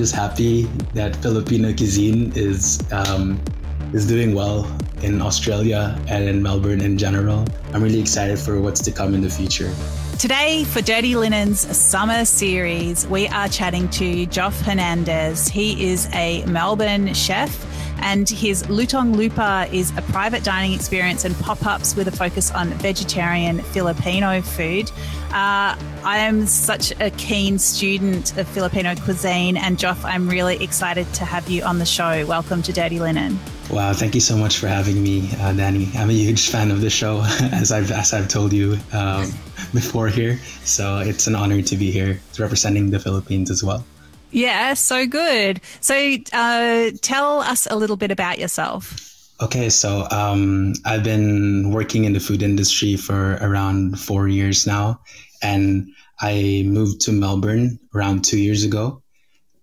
just happy that Filipino cuisine is um, is doing well in Australia and in Melbourne in general. I'm really excited for what's to come in the future. Today, for Dirty Linen's summer series, we are chatting to Joff Hernandez. He is a Melbourne chef and his Lutong Lupa is a private dining experience and pop ups with a focus on vegetarian Filipino food. Uh, I am such a keen student of Filipino cuisine, and Joff, I'm really excited to have you on the show. Welcome to Dirty Linen. Wow, thank you so much for having me, uh, Dani. I'm a huge fan of the show, as I've as I've told you um, before here. So it's an honor to be here, representing the Philippines as well. Yeah, so good. So uh, tell us a little bit about yourself. Okay, so um, I've been working in the food industry for around four years now, and I moved to Melbourne around two years ago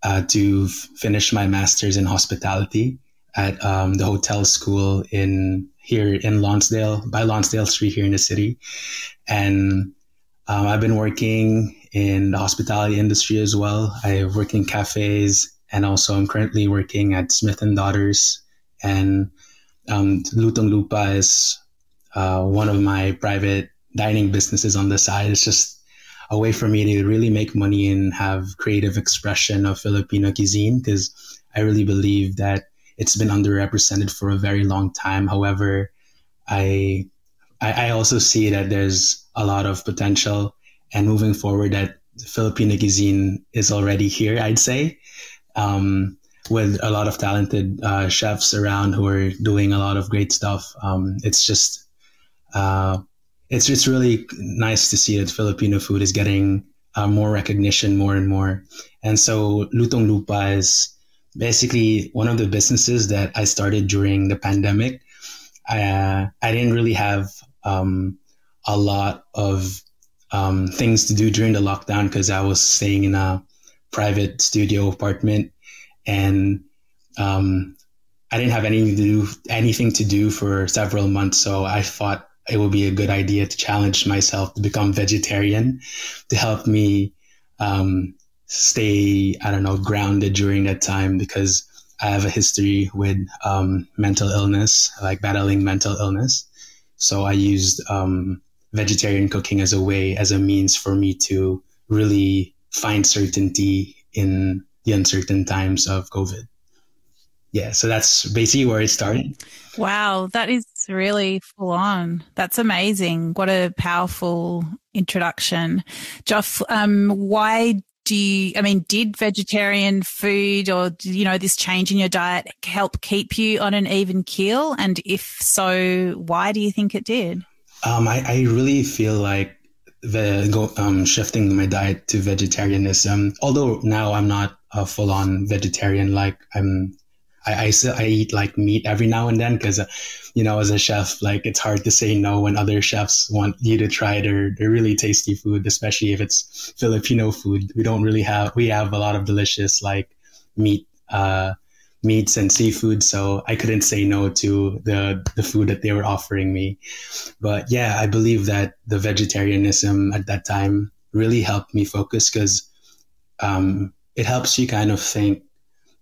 uh, to f- finish my master's in hospitality at um, the hotel school in here in Lonsdale by Lonsdale Street here in the city, and um, I've been working in the hospitality industry as well. I work in cafes, and also I'm currently working at Smith and Daughters and um, Lutong Lupa is uh, one of my private dining businesses on the side. It's just a way for me to really make money and have creative expression of Filipino cuisine because I really believe that it's been underrepresented for a very long time. However, I I, also see that there's a lot of potential and moving forward that Filipino cuisine is already here. I'd say. Um, with a lot of talented uh, chefs around who are doing a lot of great stuff. Um, it's just, uh, it's it's really nice to see that Filipino food is getting uh, more recognition more and more. And so Lutong Lupa is basically one of the businesses that I started during the pandemic. I, uh, I didn't really have um, a lot of um, things to do during the lockdown because I was staying in a private studio apartment and um, I didn't have anything to do anything to do for several months. So I thought it would be a good idea to challenge myself to become vegetarian to help me um, stay I don't know grounded during that time because I have a history with um, mental illness, like battling mental illness. So I used um, vegetarian cooking as a way, as a means for me to really find certainty in the uncertain times of COVID. Yeah, so that's basically where it started. Wow, that is really full on. That's amazing. What a powerful introduction. Joff, um, why do you, I mean, did vegetarian food or, you know, this change in your diet help keep you on an even keel? And if so, why do you think it did? Um, I, I really feel like the go, um, shifting my diet to vegetarianism. Although now I'm not a full on vegetarian, like I'm, I, I still I eat like meat every now and then because, uh, you know, as a chef, like it's hard to say no when other chefs want you to try their their really tasty food, especially if it's Filipino food. We don't really have we have a lot of delicious like meat. Uh, meats and seafood. So I couldn't say no to the, the food that they were offering me. But yeah, I believe that the vegetarianism at that time really helped me focus because um, it helps you kind of think,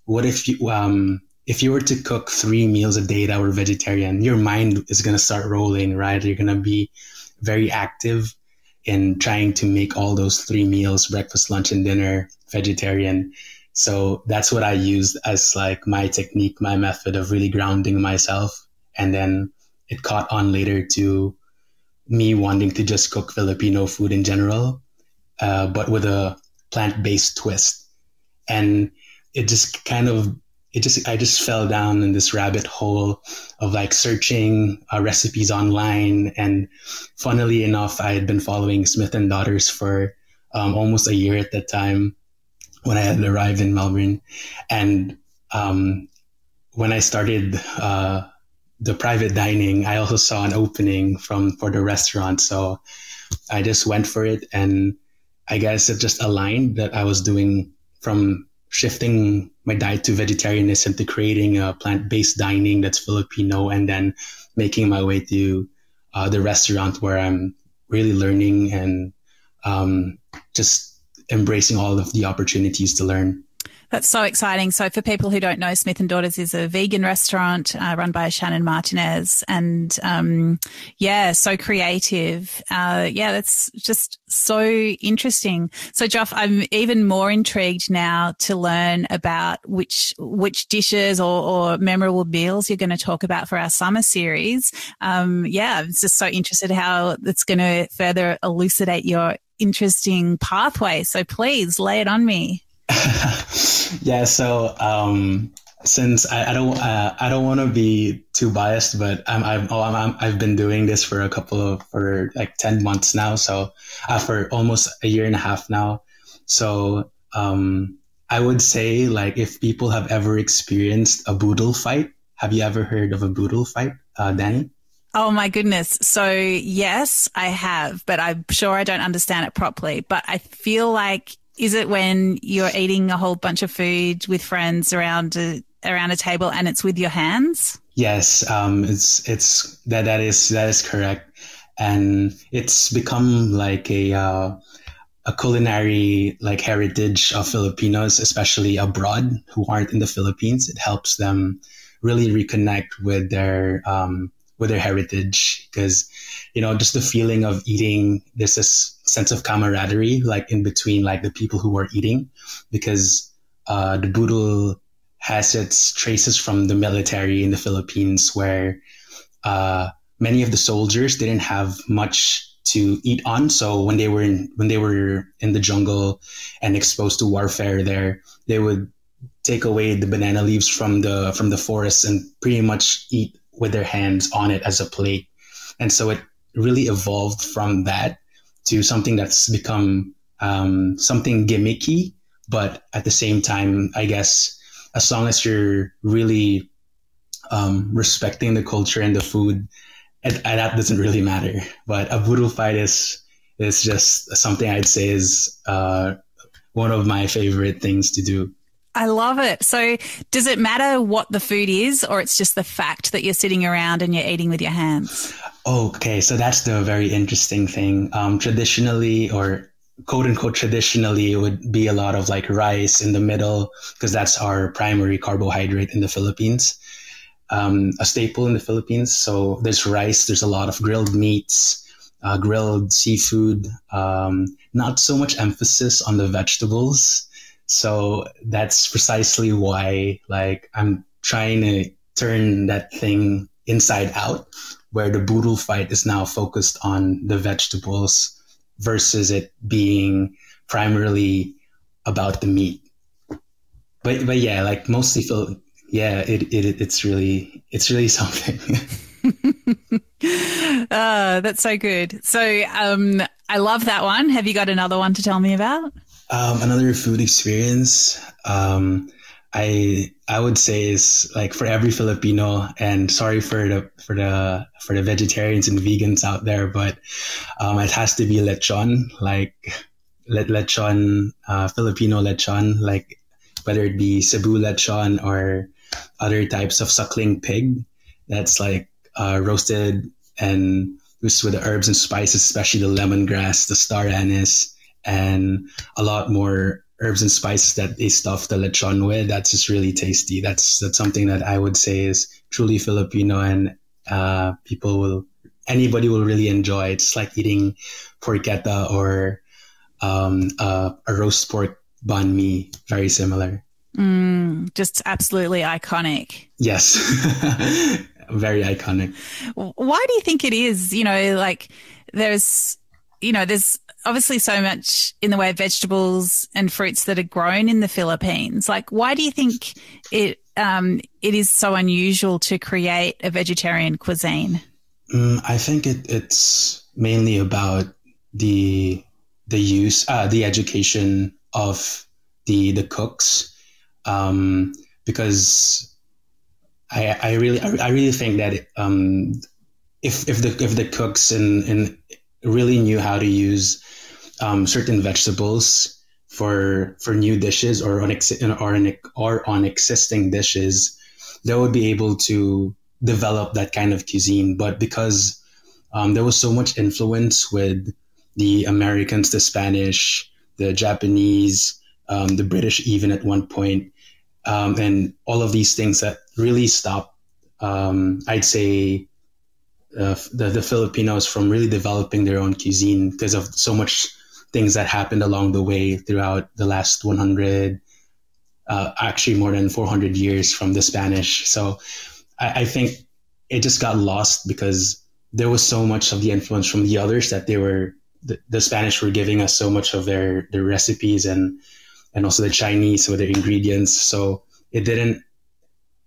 what if you, um, if you were to cook three meals a day that were vegetarian, your mind is going to start rolling, right? You're going to be very active in trying to make all those three meals, breakfast, lunch, and dinner vegetarian. So that's what I used as like my technique, my method of really grounding myself. And then it caught on later to me wanting to just cook Filipino food in general, uh, but with a plant based twist. And it just kind of, it just, I just fell down in this rabbit hole of like searching uh, recipes online. And funnily enough, I had been following Smith and Daughters for um, almost a year at that time when I had arrived in Melbourne. And um, when I started uh, the private dining, I also saw an opening from for the restaurant. So I just went for it, and I guess it just aligned that I was doing from shifting my diet to vegetarianism to creating a plant-based dining that's Filipino, and then making my way to uh, the restaurant where I'm really learning and um, just embracing all of the opportunities to learn. That's so exciting. So, for people who don't know, Smith and Daughters is a vegan restaurant uh, run by Shannon Martinez, and um, yeah, so creative. Uh, yeah, that's just so interesting. So, Joff, I'm even more intrigued now to learn about which which dishes or, or memorable meals you're going to talk about for our summer series. Um, yeah, I'm just so interested how it's going to further elucidate your interesting pathway. So, please lay it on me. yeah. So um, since I, I don't uh, I don't want to be too biased, but I'm I've oh, I'm, i have been doing this for a couple of for like ten months now. So uh, for almost a year and a half now. So um, I would say like if people have ever experienced a boodle fight, have you ever heard of a boodle fight, uh, Dani? Oh my goodness. So yes, I have, but I'm sure I don't understand it properly. But I feel like is it when you're eating a whole bunch of food with friends around a, around a table and it's with your hands? Yes, um, it's it's that that is that is correct, and it's become like a uh, a culinary like heritage of Filipinos, especially abroad who aren't in the Philippines. It helps them really reconnect with their um, with their heritage because you know just the feeling of eating there's this sense of camaraderie like in between like the people who are eating because uh, the boodle has its traces from the military in the Philippines where uh, many of the soldiers didn't have much to eat on. So when they were in when they were in the jungle and exposed to warfare there they would take away the banana leaves from the from the forest and pretty much eat with their hands on it as a plate. And so it really evolved from that to something that's become um, something gimmicky, but at the same time, I guess as long as you're really um, respecting the culture and the food, and, and that doesn't really matter. But a boodle fight is is just something I'd say is uh, one of my favorite things to do. I love it. So, does it matter what the food is, or it's just the fact that you're sitting around and you're eating with your hands? Okay, so that's the very interesting thing. Um, traditionally, or quote unquote traditionally, it would be a lot of like rice in the middle because that's our primary carbohydrate in the Philippines, um, a staple in the Philippines. So there's rice, there's a lot of grilled meats, uh, grilled seafood, um, not so much emphasis on the vegetables. So that's precisely why, like, I'm trying to turn that thing inside out, where the boodle fight is now focused on the vegetables versus it being primarily about the meat. But but yeah, like mostly feel yeah, it, it it's really it's really something. uh, that's so good. So um, I love that one. Have you got another one to tell me about? Um, another food experience, um, I I would say is like for every Filipino, and sorry for the for the for the vegetarians and vegans out there, but um, it has to be lechon, like le- lechon, uh, Filipino lechon, like whether it be Cebu lechon or other types of suckling pig, that's like uh, roasted and with the herbs and spices, especially the lemongrass, the star anise and a lot more herbs and spices that they stuff the lechon with. That's just really tasty. That's that's something that I would say is truly Filipino, and uh, people will anybody will really enjoy. It's like eating porchetta or um, uh, a roast pork banh mi. Very similar. Mm, just absolutely iconic. Yes, very iconic. Why do you think it is? You know, like there's, you know, there's obviously so much in the way of vegetables and fruits that are grown in the Philippines. Like, why do you think it um, it is so unusual to create a vegetarian cuisine? Mm, I think it, it's mainly about the the use, uh, the education of the the cooks, um, because I I really I really think that um, if if the if the cooks in in really knew how to use um, certain vegetables for for new dishes or on or, on, or on existing dishes, they would be able to develop that kind of cuisine. But because um, there was so much influence with the Americans, the Spanish, the Japanese, um, the British even at one point, um, and all of these things that really stopped, um, I'd say, uh, the, the Filipinos from really developing their own cuisine because of so much things that happened along the way throughout the last 100, uh, actually more than 400 years from the Spanish. So I, I think it just got lost because there was so much of the influence from the others that they were the, the Spanish were giving us so much of their their recipes and and also the Chinese with their ingredients. So it didn't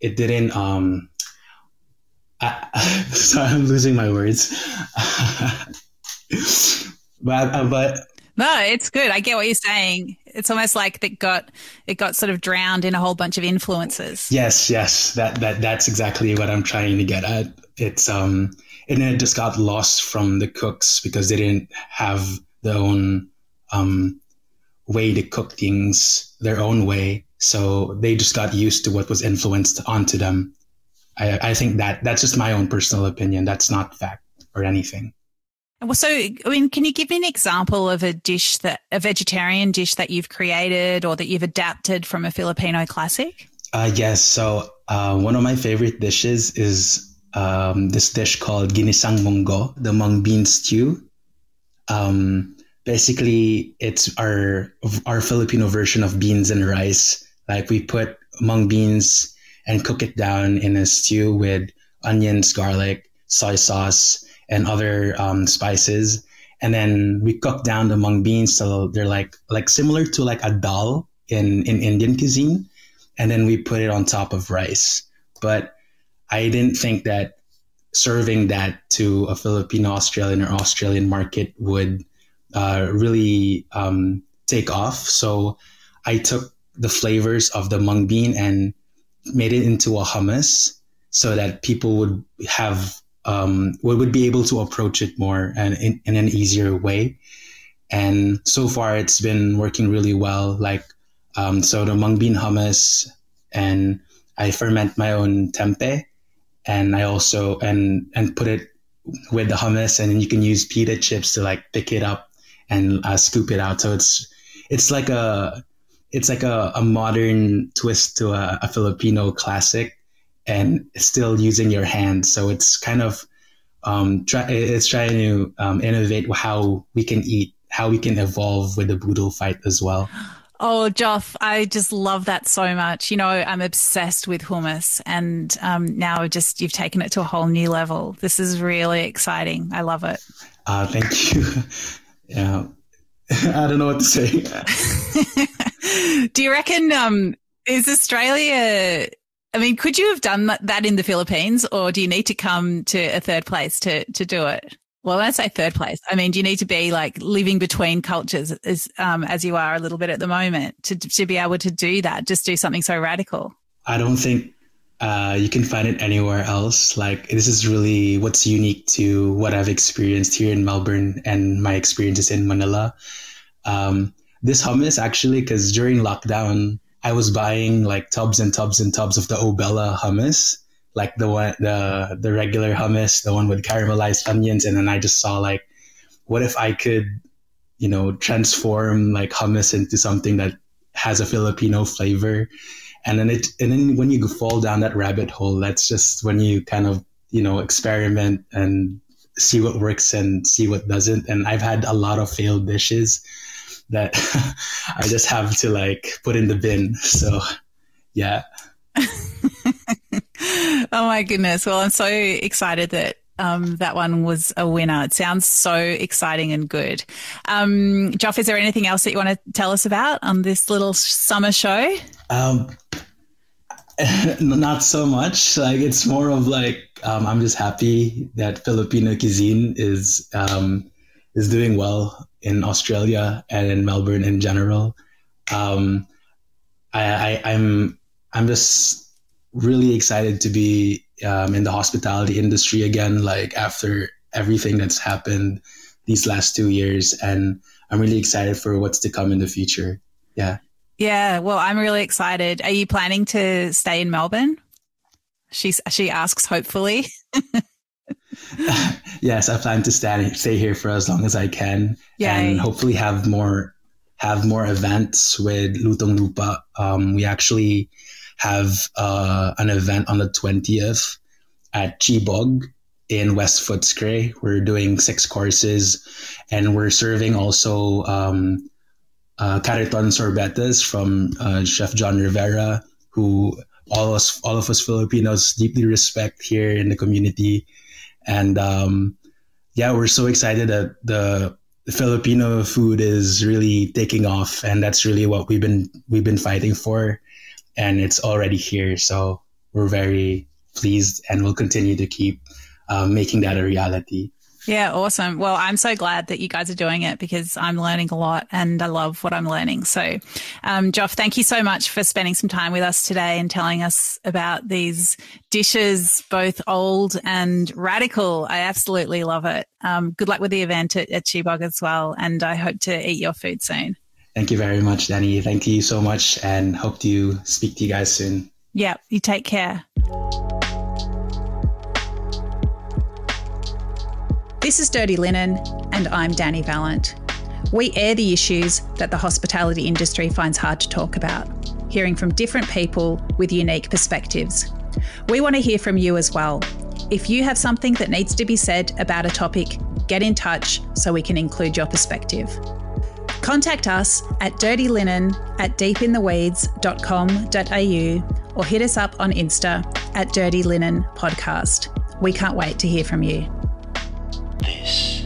it didn't um I, sorry I'm losing my words but uh, but no, it's good. I get what you're saying. It's almost like it got it got sort of drowned in a whole bunch of influences. Yes, yes. That that that's exactly what I'm trying to get at. It's um and it just got lost from the cooks because they didn't have their own um way to cook things their own way. So they just got used to what was influenced onto them. I, I think that that's just my own personal opinion. That's not fact or anything. Well, so I mean, can you give me an example of a dish that a vegetarian dish that you've created or that you've adapted from a Filipino classic? Uh, yes. So uh, one of my favorite dishes is um, this dish called ginisang munggo, the mung bean stew. Um, basically, it's our our Filipino version of beans and rice. Like we put mung beans and cook it down in a stew with onions, garlic, soy sauce and other um, spices. And then we cook down the mung beans so they're like like similar to like a dal in, in Indian cuisine. And then we put it on top of rice. But I didn't think that serving that to a Filipino Australian or Australian market would uh, really um, take off. So I took the flavors of the mung bean and made it into a hummus so that people would have um, would be able to approach it more and in, in, an easier way. And so far, it's been working really well. Like, um, so the mung bean hummus, and I ferment my own tempeh, and I also and and put it with the hummus, and then you can use pita chips to like pick it up and uh, scoop it out. So it's it's like a it's like a, a modern twist to a, a Filipino classic and still using your hands. So it's kind of um, try, it's trying to um, innovate how we can eat, how we can evolve with the boodle fight as well. Oh, Joff, I just love that so much. You know, I'm obsessed with hummus, and um, now just you've taken it to a whole new level. This is really exciting. I love it. Uh, thank you. yeah, I don't know what to say. Do you reckon um, is Australia I mean, could you have done that in the Philippines, or do you need to come to a third place to to do it? Well, when I say third place, I mean, do you need to be like living between cultures as um, as you are a little bit at the moment to to be able to do that? Just do something so radical. I don't think uh, you can find it anywhere else. Like this is really what's unique to what I've experienced here in Melbourne and my experiences in Manila. Um, this hummus actually, because during lockdown, I was buying like tubs and tubs and tubs of the Obela hummus, like the one the the regular hummus, the one with caramelized onions, and then I just saw like, what if I could, you know, transform like hummus into something that has a Filipino flavor, and then it and then when you fall down that rabbit hole, that's just when you kind of you know experiment and see what works and see what doesn't. And I've had a lot of failed dishes that I just have to like put in the bin. So, yeah. oh my goodness. Well, I'm so excited that um, that one was a winner. It sounds so exciting and good. Um, Joff, is there anything else that you want to tell us about on this little summer show? Um, not so much. Like it's more of like um, I'm just happy that Filipino cuisine is um, is doing well in Australia and in Melbourne in general. Um, I, I'm, I'm just really excited to be um, in the hospitality industry again. Like after everything that's happened these last two years, and I'm really excited for what's to come in the future. Yeah. Yeah. Well, I'm really excited. Are you planning to stay in Melbourne? She she asks hopefully. yes, I plan to stay stay here for as long as I can, Yay. and hopefully have more have more events with Lutong Lupa. Um, we actually have uh, an event on the 20th at Chibog in West Footscray. We're doing six courses and we're serving also um, uh, Kariton sorbetes from uh, Chef John Rivera, who all us all of us Filipinos deeply respect here in the community. And um, yeah, we're so excited that the, the Filipino food is really taking off, and that's really what we've been we've been fighting for, and it's already here. So we're very pleased, and we'll continue to keep uh, making that a reality. Yeah, awesome. Well, I'm so glad that you guys are doing it because I'm learning a lot and I love what I'm learning. So, um, Joff, thank you so much for spending some time with us today and telling us about these dishes, both old and radical. I absolutely love it. Um, good luck with the event at, at Chibog as well. And I hope to eat your food soon. Thank you very much, Dani. Thank you so much and hope to speak to you guys soon. Yeah, you take care. This is Dirty Linen, and I'm Dani Valent. We air the issues that the hospitality industry finds hard to talk about, hearing from different people with unique perspectives. We want to hear from you as well. If you have something that needs to be said about a topic, get in touch so we can include your perspective. Contact us at dirtylinen at deepintheweeds.com.au or hit us up on Insta at Dirty Linen Podcast. We can't wait to hear from you. This